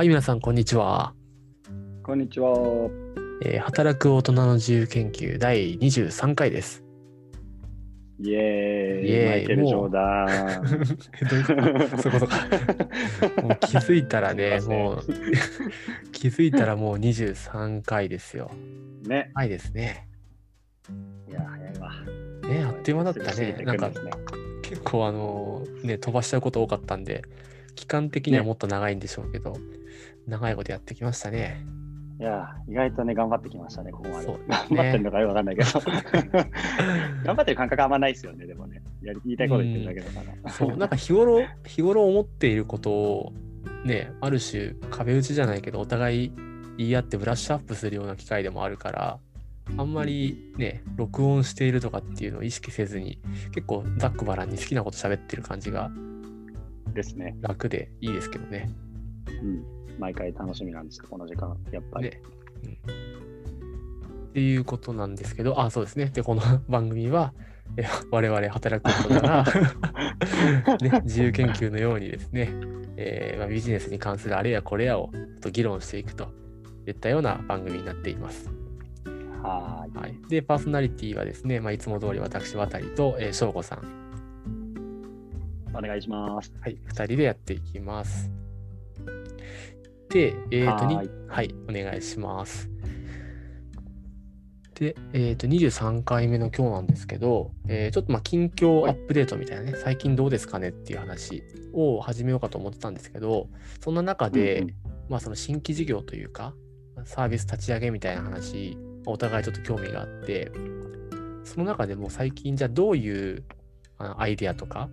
はい、皆さん、こんにちは。こんにちは。えー働く大人の自由研究第23回です。イエーイ。イエーイマイケル・ジョーダン。えどう そういうことか。もう気づいたらね、もう 気づいたらもう23回ですよ。ね。はいですね。いや、早いわ。ね、あっという間だったね。過ぎてなんか結構あのね、飛ばしちゃうこと多かったんで、期間的にはもっと長いんでしょうけど、長いことやってきましたね。いや、意外とね、頑張ってきましたね、ここまで。そう頑張ってるのかよくわかんないけど。頑張ってる感覚あんまないですよね、でもね。やり言いたいこと言ってるだけだから。そう、なんか日頃、日頃思っていることを、ね、ある種壁打ちじゃないけど、お互い言い合ってブラッシュアップするような機会でもあるから、あんまりね、録音しているとかっていうのを意識せずに、結構ざっくばらんに好きなこと喋ってる感じがですね。楽でいいですけどね。うん。毎回楽しみなんですか、この時間、やっぱり。ね。うんっていうことなんですけど、あ、そうですね。で、この 番組は、え我々働くことが、ね、自由研究のようにですね、えーまあ、ビジネスに関するあれやこれやをと議論していくといったような番組になっています。はーい。はい、で、パーソナリティはですね、まあ、いつも通り私、渡りと、えー、翔吾さん、お願いします。はい、2人でやっていきます。で、えっ、と、にはーいはい、お願いします。で、えっ、と、23回目の今日なんですけど、えーちょっとまあ近況アップデートみたいなね、最近どうですかねっていう話を始めようかと思ってたんですけど、そんな中で、まあその新規事業というか、サービス立ち上げみたいな話、お互いちょっと興味があって、その中でも最近じゃあどういうアイデアとか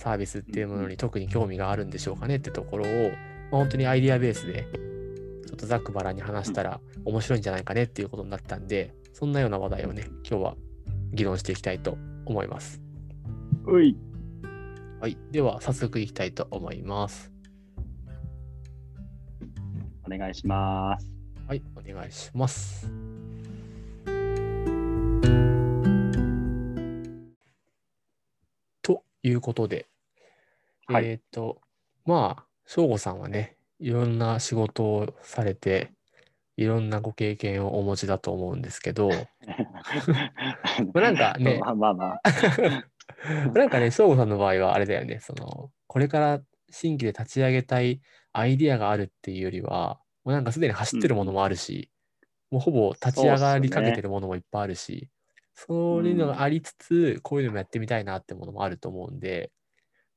サービスっていうものに特に興味があるんでしょうかねってところを、まあ本当にアイデアベースでちょっとざっくばらんに話したら面白いんじゃないかねっていうことになったんで、そんなような話題をね、今日は議論していきたいと思います。うい。はい。では、早速いきたいと思います。お願いします。はい、お願いします。いうことで、はい。えっ、と、まあ、省吾さんはね、いろんな仕事をされて、いろんなご経験をお持ちだと思うんですけど、まあなんかねまあまあまあ。なんかね、省 吾さんの場合はあれだよね、その、これから新規で立ち上げたいアイディアがあるっていうよりは、もうなんかすでに走ってるものもあるし、もうほぼ立ち上がりかけてるものもいっぱいあるし、そういうのがありつつ、こういうのもやってみたいなってものもあると思うんで、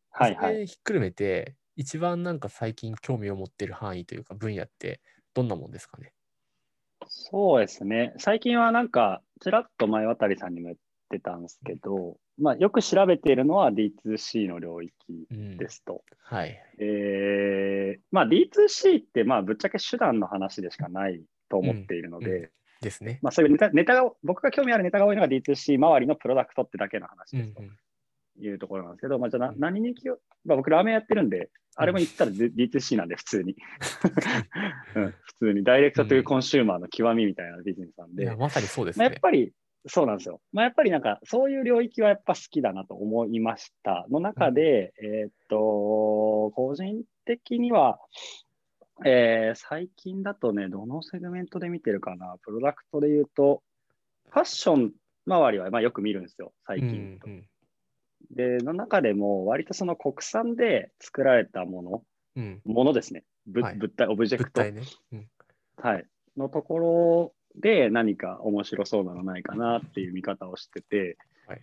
はいはい。ひっくるめて、一番なんか最近興味を持ってる範囲というか分野ってどんなもんですかね？そうですね。最近はなんか、ちらっと前渡さんにも言ってたんですけど、まあ、よく調べているのは D2C の領域うん、ですと。はい。えーまあ、D2C って、まあ、ぶっちゃけ手段の話でしかないと思っているので、うんですね。まあ、そういうネタネタが、僕が興味あるネタが多いのが D2C 周りのプロダクトってだけの話うんですとうんいうところなんですけど、まあ、じゃあ何に気を、まあ、僕ラーメンやってるんで、あれも言ったら D- D2C なんで、普通に、うん。普通にダイレクトというコンシューマーの極みみたいなビジネスなんで、いやまさにそうですまあ、やねっ。ぱりそうなんですよ。まあ、やっぱりなんかそういう領域はやっぱ好きだなと思いました。の中で、えーっと、個人的には、えー最近だとね、どのセグメントで見てるかな、プロダクトで言うと、ファッション周りはまあよく見るんですよ、最うん近。うん。で、の中でも割とその国産で作られたもの、うん、ものですね、ぶはい。物体、オブジェクトね。うん。はい、のところで何か面白そうなのないかなっていう見方をしてて、はい。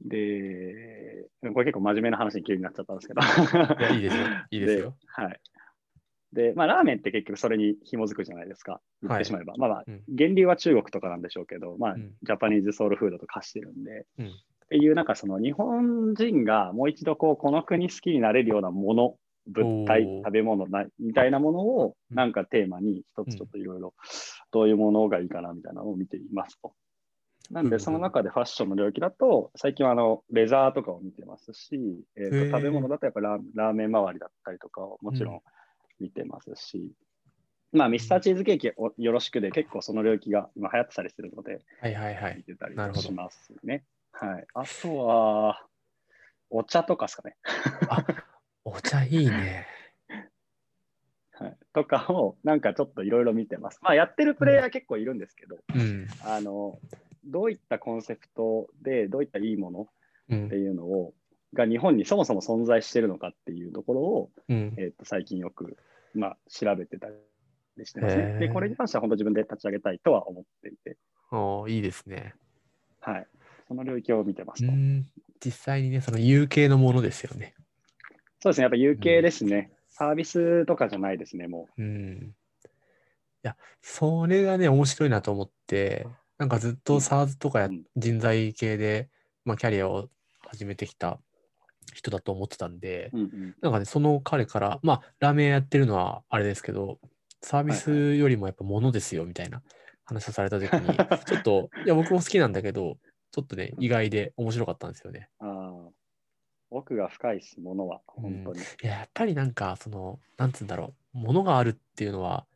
で、これ結構真面目な話に急になっちゃったんですけど。いいですよ。いいですよ。はい。で、まあ、ラーメンって結局それに紐づくじゃないですか。言ってしまえば。まあまあ、うん。源流は中国とかなんでしょうけど、まあ、うん。ジャパニーズソウルフードと化してるんで、うん。っていう、なんかその日本人がもう一度こう、この国好きになれるようなもの、物体食べ物なみたいなものを、うん。なんかテーマに一つちょっといろいろ、どういうものがいいかなみたいなのを見ていますと。なんで、その中でファッションの領域だと、最近はあのレザーとかを見てますし、えーと食べ物だとやっぱラーラーメン周りだったりとかをもちろん見てますし、まあ、ミスターチーズケーキをよろしくで結構その領域が今流行ってたりするので、はいはいはい。見てたりしますね。はい。あとは、お茶とかですかね。あお茶いいね。はとかをなんかちょっといろいろ見てます。まあやってるプレイヤー結構いるんですけど、うん。あの、どういったコンセプトで、どういったいいものうんって。いうのを、が日本にそもそも存在してるのかっていうところを、うん。えっと最近よく、まあ、調べてたりしてますね。で、これに関しては本当自分で立ち上げたいとは思っていて、おーいいですね。はい。その領域を見てますと。うん。実際にね、その有形のものですよね。そうですね。やっぱ有形ですね。サービスとかじゃないですね、もうん。いや、それがね、面白いなと思って、なんかずっとうん SARS とかやうん人材系で、まあ、キャリアを始めてきた人だと思ってたんで、う。うんうん。なんかね、その彼から、まあ、ラーメン屋やってるのはあれですけど、サービスよりもやっぱ物ですよ、みたいな話をされたときに、ちょっと、いや、僕も好きなんだけど、ちょっとね、意外で面白かったんですよね。ああ。奥が深いです、ものは。本当に。いや、やっぱりなんか、その、なんつうんだろう、物があるっていうのは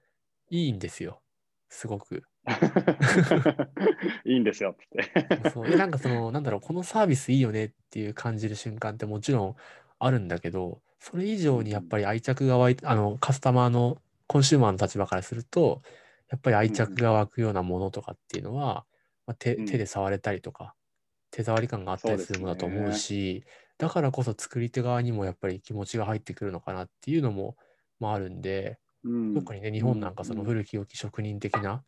いいんですよ。すごく。いいんですよって。そうでなんかその、なんだろう、このサービスいいよねっていう感じる瞬間ってもちろんあるんだけど、それ以上にやっぱり愛着が湧いあの、カスタマーの、コンシューマーの立場からすると、やっぱり愛着が湧くようなものとかっていうのは、まあ、手うん。手で触れたりとか、手触り感があったりするものだと思うし、だからこそ作り手側にもやっぱり気持ちが入ってくるのかなっていうのも、まあ、あるんで、うん。特にね、日本なんかその古き良き職人的な、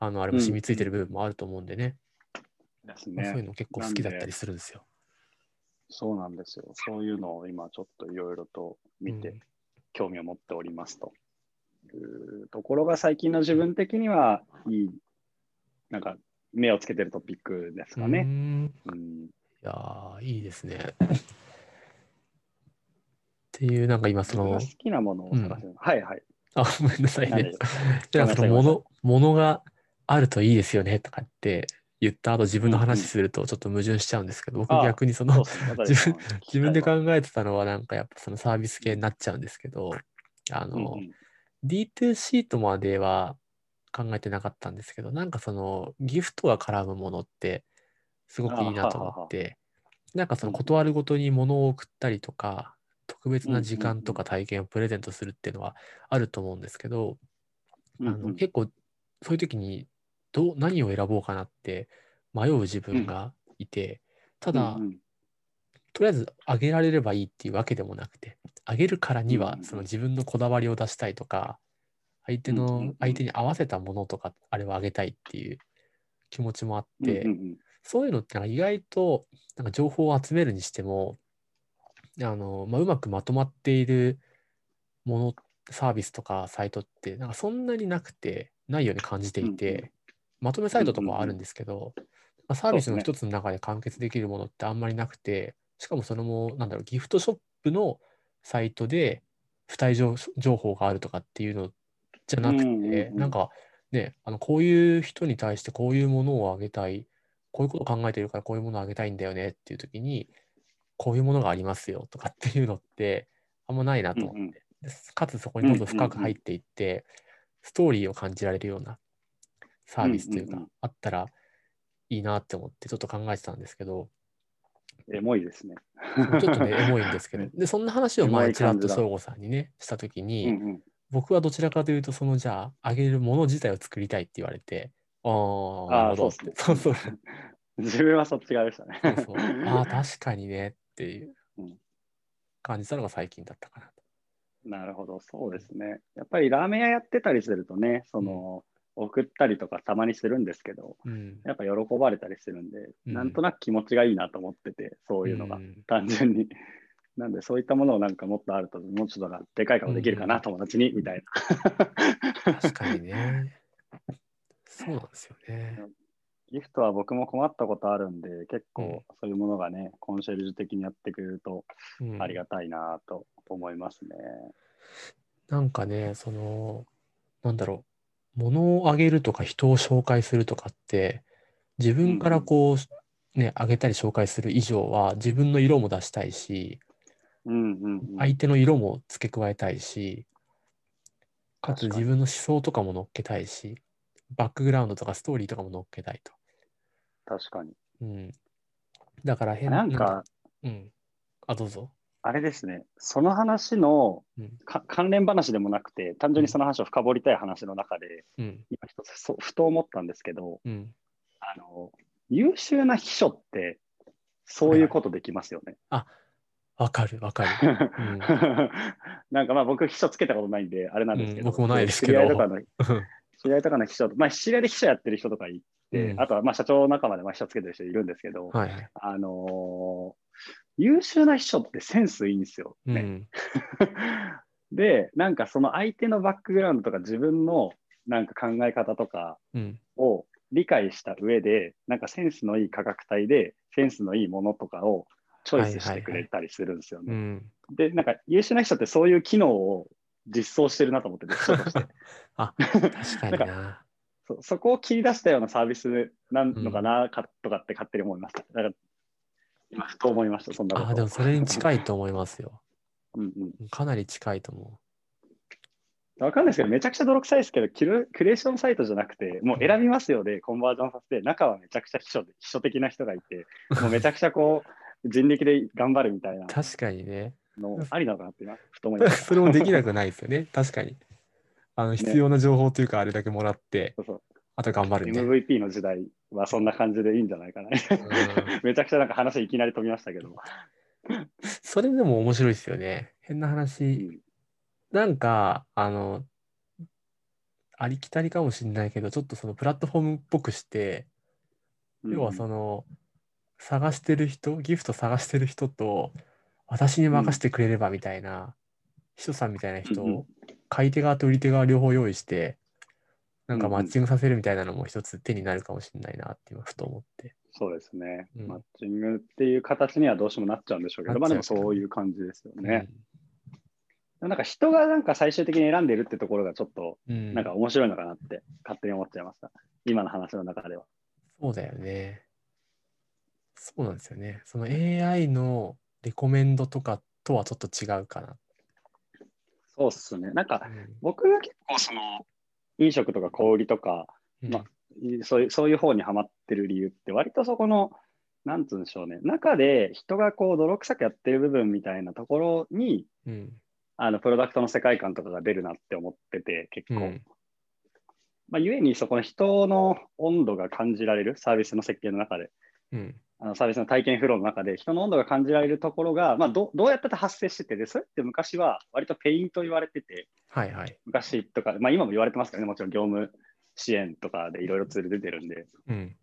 あの、あれも染みついてる部分もあると思うんでね、ですまあそういうね。の結構好きだったりするんですよ。そうなんですよ。そういうのを今ちょっといろいろと見て、うん興味を持っておりますというところが最近の自分的にはいい、なんか目をつけてるトピックですかね。んうん、いやー、いいですね。っていう、なんか今その好、きなものを探せる、はいはい。あ、ごめんなさいねなんで。で なんかそのごめんなさい物、物があるといいですよねとかって言った後、自分の話するとちょっと矛盾しちゃうんですけど、僕逆にその。自分自分でか考えてたのはなんかやっぱそのサービス系になっちゃうんですけど、あの、D2C とまでは考えてなかったんですけど、なんかそのギフトが絡むものってすごくいいなと思って、なんかその断るごとに物を送ったりとか、特別な時間とか体験をプレゼントするっていうのはあると思うんですけど、あの結構そういう時にどう何を選ぼうかなって迷う自分がいて、ただ、とりあえずあげられればいいっていうわけでもなくて、あげるからにうんうんうん。はその自分のこだわりを出したいとか、相手うんうんうん。の相手に合わせたものとかあれをあげたいっていう気持ちもあって、そういうのってなんか意外となんか情報を集めるにしてもあの、まあ、うまくまとまっているものサービスとかサイトってなんかそんなになくてないように感じていて、うんうんまとめサイトとかはあるんですけど、まあ、サービスの一つの中で完結できるものってあんまりなくてしかもそれもなんだろうギフトショップのサイトで付帯情情報があるとかっていうのじゃなくて、うんうんうんなんかねあのこういう人に対してこういうものをあげたいこういうことを考えてるからこういうものをあげたいんだよねっていう時にこういうものがありますよとかっていうのってあんまないなと思って、うんうん。でかつそこにどんどん深く入っていって、ストーリーを感じられるようなサービスというか、うんうんうんあったらいいなって思ってちょっと考えてたんですけどエモいですね。ちょっとねエモいんですけど でそんな話を前ちらっと省吾さんにねした時に、うんうん僕はどちらかというとそのじゃああげるもの自体を作りたいって言われてああなるほどそうっすね。そう自分はそっち側でしたね。そうそう。ああ、確かにねっていううん感じたのが最近だったかなと。なるほど、そうですね。やっぱりラーメン屋やってたりするとね、その、送ったりとかたまにするんですけど、うん。やっぱ喜ばれたりするんで、うんなんとなく気持ちがいいなと思ってて、そういうのが、ん単純に。なんで、そういったものをなんかもっとあると、もうちょっとでかい顔できるかな、うん友達に、みたい確かにね。そうなんですよね。な。ギフトは僕も困ったことあるんで、結うん構そういうものがね、コンシェルジュ的にやってくれるとうんありがたいなと思いますね。なんかね、その、なんだろう、物をあげるとか人を紹介するとかって、自分からこう、ね、あげたり紹介する以上は、自分の色も出したいし、うんうん、うん。相手の色も付け加えたいし、かつ自分の思想とかも乗っけたいし、バックグラウンドとかストーリーとかも乗っけたいと。確かに。うん。だから変なんか、うん。あ、どうぞ。あれですね、その話のうん。か関連話でもなくて、単純にその話を深掘りたい話の中で、うん。今一つそうふと思ったんですけど、うん。あの優秀な秘書って、そういうことできますよね。わかる、わかる。んなんかまあ僕、秘書つけたことないんで、あれなんですけど、うん僕もないですけど知り合いとかの知り合いとかの秘書、まあ、知り合いで秘書やってる人とかいて、うんあとはまあ社長仲間でまあ秘書つけてる人いるんですけど、はいはい。あのー優秀な秘書ってセンスいいんですよ。ねうん。で、なんかその相手のバックグラウンドとか自分のなんか考え方とかうん。を理解した上で、なんかセンスのいい価格帯でセンスのいいものとかをチョイスしてくれたりするんですよね。うん。で、なんか優秀な人ってそういう機能を実装してるなと思ってて、秘書として。あ、確かにな。そそこを切り出したようなサービスなのかな、かとかって勝手に思いました。だから今、ふと思いました、そんなこと。あ、でもそれに近いと思いますよ。うんうんかなり近いと思わかんないですけど、めちゃくちゃ泥臭いですけど、キルクリエーションサイトじゃなくて、もう選びますよで、コンバージョンさせて、中はめちゃくちゃ秘書で秘書的な人がいて、もうめちゃくちゃこう、人力で頑張るみたいなう。確かにね。のありなのかなって今、ふと思いました。それもできなくないですよね。確かに。あの必要な情報というか、あれだけもらって、そうそうあと頑張るみたいな。MVP の時代はそんな感じでいいんじゃないかな。うんめちゃくちゃなんか話いきなり飛びましたけど。それでも面白いですよね。変なう話。んなんか、あの、ありきたりかもしれないけど、ちょっとそのプラットフォームっぽくして、要はその、探してる人、ギフト探してる人と、私に任せてくれればみたいな、秘書さんみたいな人を、買い手側と売り手側両方用意して、なんかうんうんマッチングさせるみたいなのも一つ手になるかもしれないなって今ふと思って。そうですね、うんマッチングっていう形にはどうしてもなっちゃうんでしょうけど、まあでもそういう感じですよね。なんか人がなんか最終的に選んでるってところがちょっとうん。なんか面白いのかなって勝手に思っちゃいました。今の話の中では。そうだよね。そうなんですよね。その AI のレコメンドとかとはちょっと違うかな。そうっすね。なんかうん僕が結構その飲食とか小売りとかうんまいそういうそういう方にはまってる理由って割とそこのなんつうんでしょうね中で人がこう泥臭くやってる部分みたいなところにうん。あのプロダクトの世界観とかが出るなって思ってて結構、うん。まあ、ゆえにそこの人の温度が感じられるサービスの設計の中でうん。あのサービスの体験フローの中で人の温度が感じられるところが、まあ、どどうやって発生しててでそれって昔は割とペインと言われててはいはい。昔とか、まあ、今も言われてますからねもちろん業務支援とかでいろいろツール出てるんでうん。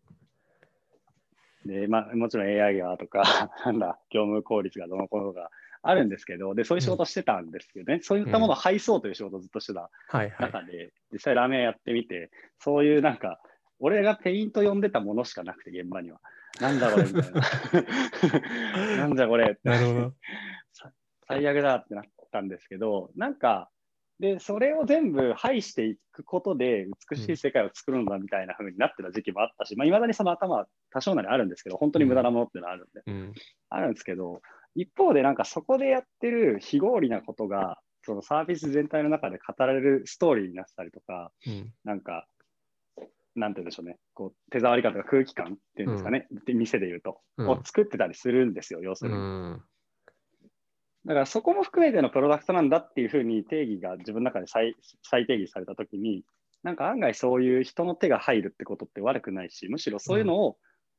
で、まあ、もちろん AI がとか なんだ業務効率がどのこのがあるんですけどでそういう仕事してたんですけどね、そういったものを配送という仕事をずっとしてたはいはい。中で、実際ラーメン屋やってみて、そういうなんか、俺がペイント呼んでたものしかなくて、現場には。なんだこれみたいな。なんだこれなるほど。最悪だってなったんですけど、なんか、で、それを全部排していくことで美しい世界を作るんだみたいな風になってた時期もあったし、まあ、未だにその頭は多少なりあるんですけど、本当に無駄なものっていうのはあるんで、うん。あるんですけど、一方でなんかそこでやってる非合理なことが、そのサービス全体の中で語られるストーリーになってたりとか、うん。なんか、なんて言うんでしょうね、こう手触り感とか空気感っていうんですかね、で店で言うと、うん。を作ってたりするんですよ、要すうるに。ん。だからそこも含めてのプロダクトなんだっていうふうに定義が自分の中で再再定義されたときに、なんか案外そういう人の手が入るってことって悪くないし、むしろそういうのを、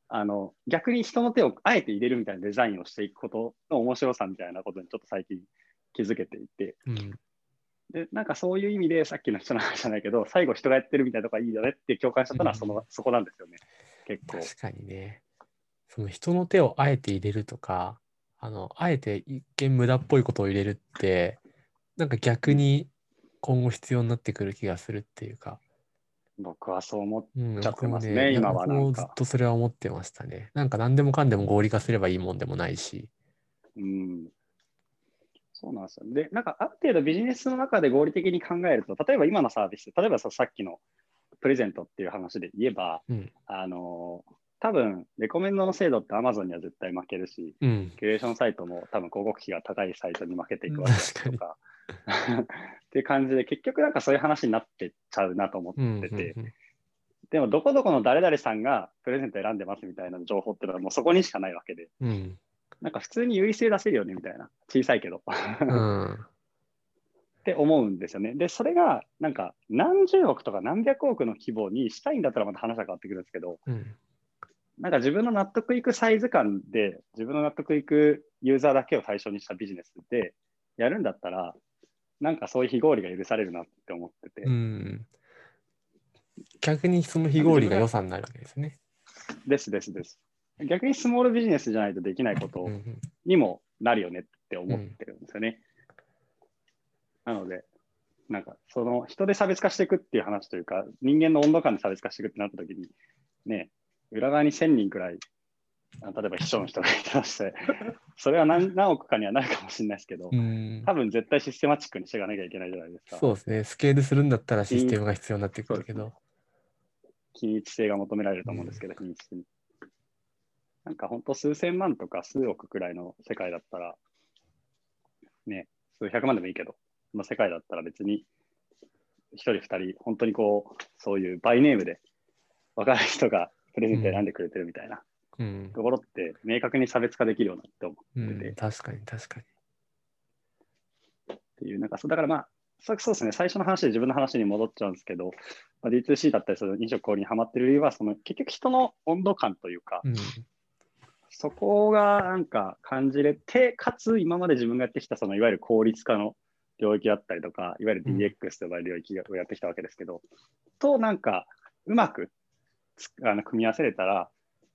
あの逆に人の手をあえて入れるみたいなデザインをしていくことの面白さみたいなことにちょっと最近気づけていて、うん。でなんかそういう意味でさっきの人の話じゃないけど、最後人がやってるみたいなとこがいいよねって共感しちゃったのはその、そこなんですよね、結構。確かにね。その人の手をあえて入れるとか、あの、あえて一見無駄っぽいことを入れるって、なんか逆に今後必要になってくる気がするっていうか。僕はそう思っうん、ちゃってますね僕もいや今はなんずっとそれは思ってましたね。なんか何でもかんでも合理化すればいいもんでもないし。うんそうなんですよ。で、なんかある程度ビジネスの中で合理的に考えると、例えば今のサービス、例えばささっきのプレゼントっていう話で言えば、うん。あの多分レコメンドの精度って Amazon には絶対負けるし、うん。キュレーションサイトも多分広告費が高いサイトに負けていくわけですとか。っていう感じで、結局なんかそういう話になってっちゃうなと思うん。ってて、うんでもどこどこの誰々さんがプレゼント選んでますみたいな情報っていうのはもうそこにしかないわけで、うん。なんか普通に優位性出せるよねみたいな。小さいけど。うん。って思うんですよね。で、それがなんか何十億とか何百億の規模にしたいんだったらまた話が変わってくるんですけど、うん。なんか自分の納得いくサイズ感で、自分の納得いくユーザーだけを対象にしたビジネスでやるんだったら、なんかそういう非合理が許されるなって思ってて、うん。逆にその非合理が予算になるわけですね。ですですです。逆にスモールビジネスじゃないとできないことうんうんにもなるよねって思ってるんですよね。なので、なんかその人で差別化していくっていう話というか、人間の温度感で差別化していくってなった時に、ね、裏側に1000人くらい、あ例えば秘書の人がいたとして、それは何何億かにはなるかもしれないですけど、うん多分絶対システマチックにしていかなきゃいけないじゃないですか。そうですね。スケールするんだったらシステムが必要になってくるけど。均一性が求められると思うんですけど、品質に。なんか本当数千万とか数億くらいの世界だったら、ね、数百万でもいいけど、その世界だったら別に、一人二人、本当にこう、そういうバイネームで分かる人がプレゼント選んでくれてるみたいなうん。ところって、明確に差別化できるようなって思うってて、ん、確かに確かに。っていう、なんかそう、だからまあ、そうそうですね、最初の話で自分の話に戻っちゃうんですけど、まあ、D2C だったり、その飲食小売にはまってる理由は、その結局人の温度感というか、うん。そこがなんか感じれて、かつ今まで自分がやってきたそのいわゆる効率化の領域だったりとか、いわゆる DX と呼ばれる領域をやってきたわけですけど、となんかうまくつあの組み合わせれたら、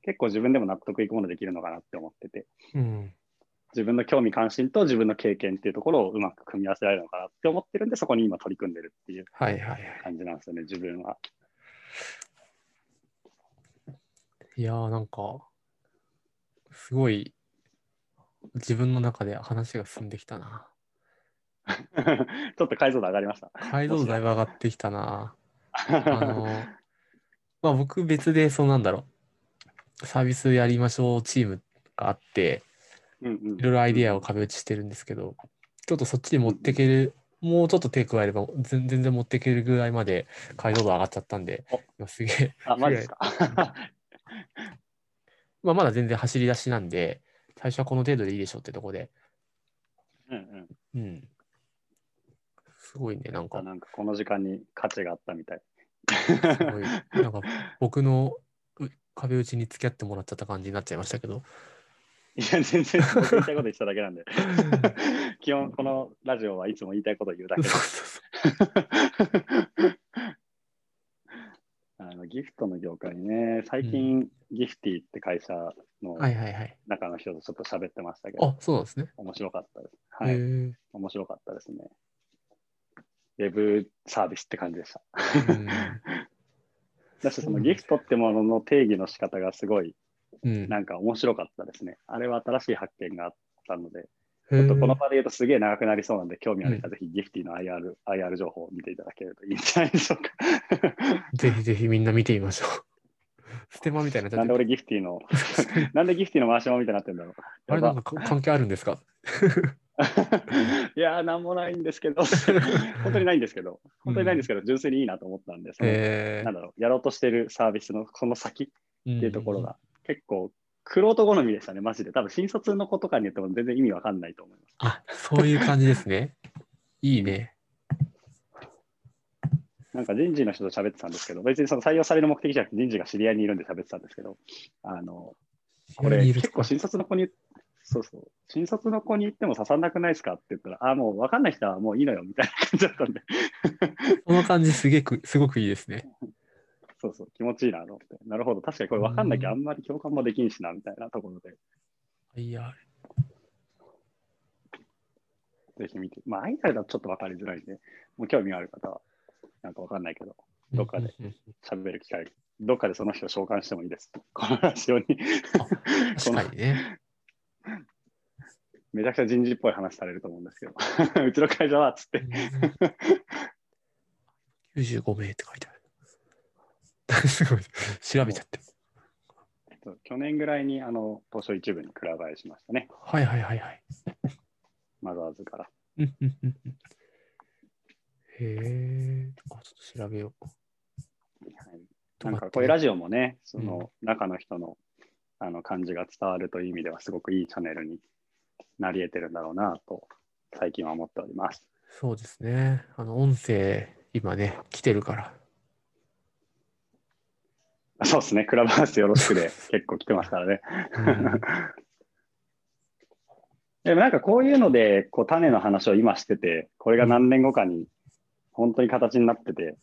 結構自分でも納得いくものできるのかなって思ってて、うん。自分の興味関心と自分の経験っていうところをうまく組み合わせられるのかなって思ってるんで、そこに今取り組んでるっていうはいはいはい。感じなんですよね、自分は。いやーなんか、すごい自分の中で話が進んできたな。ちょっと解像度上がりました。解像度だいぶ上がってきたな。あの、まあ僕別でそうなんだろう。サービスやりましょうチームがあって、うんうんいろいろアイディアを壁打ちしてるんですけど、ちょっとそっちに持っていける、もうちょっと手加えれば全全然持っていけるぐらいまで解像度上がっちゃったんでお、今すげえ、あ、マジですか。まあまだ全然走り出しなんで、最初はこの程度でいいでしょうってとこで、うんうん。うん。すごいね、なんか。あ、なんかこの時間に価値があったみたい。すごい、なんか僕のう壁打ちに付き合ってもらっちゃった感じになっちゃいましたけど、いや、全然僕言いたいこと言ってただけなんで。基本、このラジオはいつも言いたいことを言うだけそうでそうそう。あのギフトの業界にね、最近、ギフティって会社の。中の人とちょっと喋ってましたけど、あ、そうですね。面白かったです。へはい、え面白かったですね。ウェブサービスって感じでした。うん だし、そのギフトってものの定義の仕方がすごい、うん。なんか面白かったですね。あれは新しい発見があったので、ちょっとこの場で言うとすげえ長くなりそうなんで、興味ある人はぜひギフティの IR, IR 情報を見ていただけるといいんじゃないでしょうか。ぜひぜひみんな見てみましょう。ステマみたいにな。なんで俺ギフティの、なんでギフティの回し物みたいになってんだろう。あれなんかか関係あるんですか？いやー、なんもないんですけど、本当にないんですけど、本当にないんですけど、純粋にいいなと思ったんで、そのえなんだろう、やろうとしてるサービスのその先っー、ていうところが、結構、クロート好みでしたね、マジで。多分、新卒の子とかに言っても全然意味わかんないと思います。あ、そういう感じですね。いいね。なんか人事の人と喋ってたんですけど、別にその採用される目的じゃなくて人事が知り合いにいるんで喋ってたんですけど、あの、これ結構新卒の子に、そうそう、新卒の子に言っても刺さんなくないですかって言ったら、あ、もう分かんない人はもういいのよみたいな感じだったんで、この感じすげえく、すごくいいですね。そうそう、気持ちいいなと思って、なるほど、確かにこれ分かんなきゃあんまり共感もできんしなみたいなところで、いや、ぜひ見て、まあ、アイデアだとちょっと分かりづらいんで、もう興味がある方は、なんか分かんないけど、どっかで喋る機会、どっかでその人を召喚してもいいです。このラジオに。確かにね。めちゃくちゃ人事っぽい話されると思うんですけど、うちの会社は、つって、95名って書いてある。すごい。調べちゃって。去年ぐらいにあの東証一部にくら替えしましたね、はいはいはいはい。マザーズから。うんうんうんうんへえ。あ、ちょっと調べよう。はいなんかこういうラジオもね、その中の人のあの感じが伝わるという意味では、すごくいいチャンネルになり得てるんだろうなと、最近は思っております。そうですね。あの、音声、今ね、来てるから。そうですね、クラブハウスよろしくで 結構来てますからね。うんでもなんかこういうので、こう種の話を今してて、これが何年後かに本当に形になってて、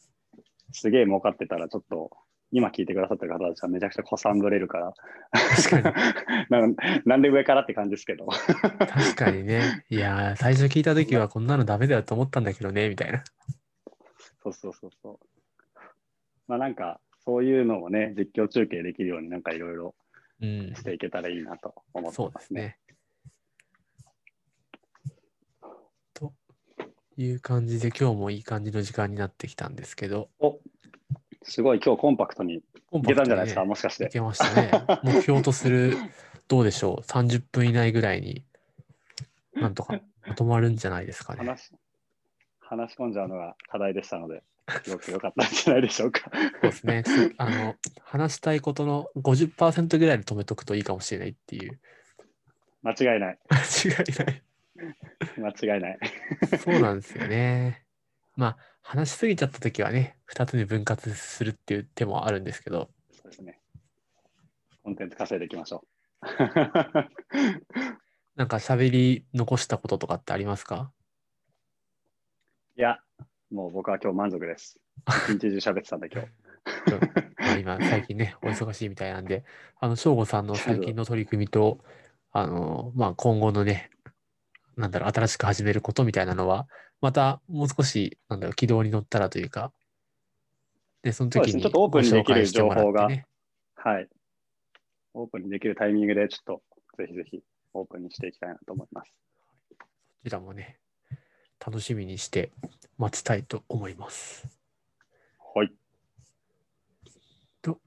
すげえ儲かってたら、ちょっと今聞いてくださってる方たちはめちゃくちゃ子さんぶれるから、確かに。ななんで上からって感じですけど。確かにね。いやー、最初聞いたときはこんなのダメだよと思ったんだけどね、みたいな。そうそうそうそう。まあなんか、そういうのをね、実況中継できるようになんかいろいろうん。していけたらいいなと思ってそうまね。ですすね。という感じで、今日もいい感じの時間になってきたんですけど、おすごい今日コンパクトにいけたんじゃないですか、もしかしいて。けましたね。目標とする、どうでしょう、30分以内ぐらいになんとかまとまるんじゃないですかね。話話し込んじゃうのが課題でしたので、すごく良かったんじゃないでしょうか。そうですね。あの、話したいことの50%ぐらいで止めとくといいかもしれないっていう。間違いない。間違いない。間違いない。そうなんですよね。まあ、話しすぎちゃったときはね、2つに分割するっていう手もあるんですけど、そうですね。コンテンツ稼いでいきましょう。なんか喋り残したこととかってありますか？いや、もう僕は今日満足です。一日中喋ってたんで今日。まあ今、最近ね、お忙しいみたいなんで、あの、省吾さんの最近の取り組みと、あの、まあ、今後のね、なんだろう、新しく始めることみたいなのは、またもう少し、なんだろう、軌道に乗ったらというか、で、その時にねちょっとオープンにできる情報がねはい。オープンにできるタイミングでちょっとぜひぜひオープンにしていきたいなと思います。こちらもね、楽しみにして待ちたいと思います。はい。と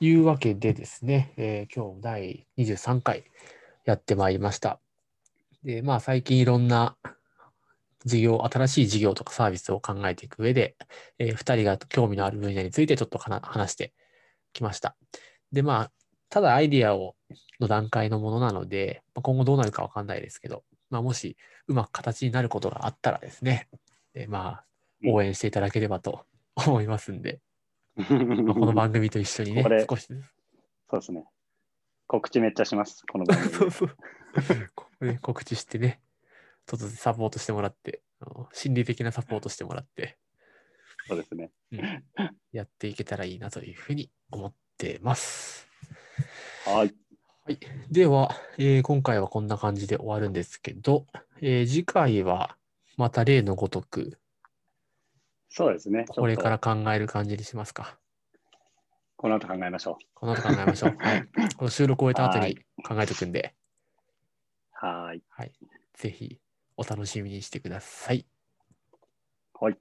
いうわけでですね、えー今日第23回やってまいりました。で、まあ最近いろんな事業、新しい事業とかサービスを考えていく上で、え2人が興味のある分野についてちょっとかな話してきました。で、まあ、ただアイディアをの段階のものなので、まあ今後どうなるかわかんないですけど、まあ、もしうまく形になることがあったらですね、えまあ、応援していただければと 思いますんで、まあこの番組と一緒にね少し。そうですね。告知めっちゃします、この番組。そうそう。ここね、告知してね、ちょっとサポートしてもらって、心理的なサポートしてもらって、そうですね。やっていけたらいいなというふうに思ってます。はい。はい。では、えー今回はこんな感じで終わるんですけど、えー次回はまた例のごとく、そうですね。これから考える感じにしますか。この後考えましょこの後考えましょう。はい。この収録を終えた後に考えておくんで、う。はーい。はい。ぜひお楽しみにしてください。はい。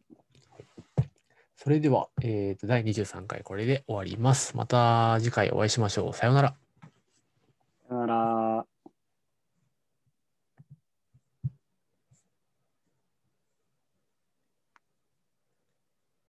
それでは、えーと、第23回これで終わります。また次回お会いしましょう。さようなら。さよなら。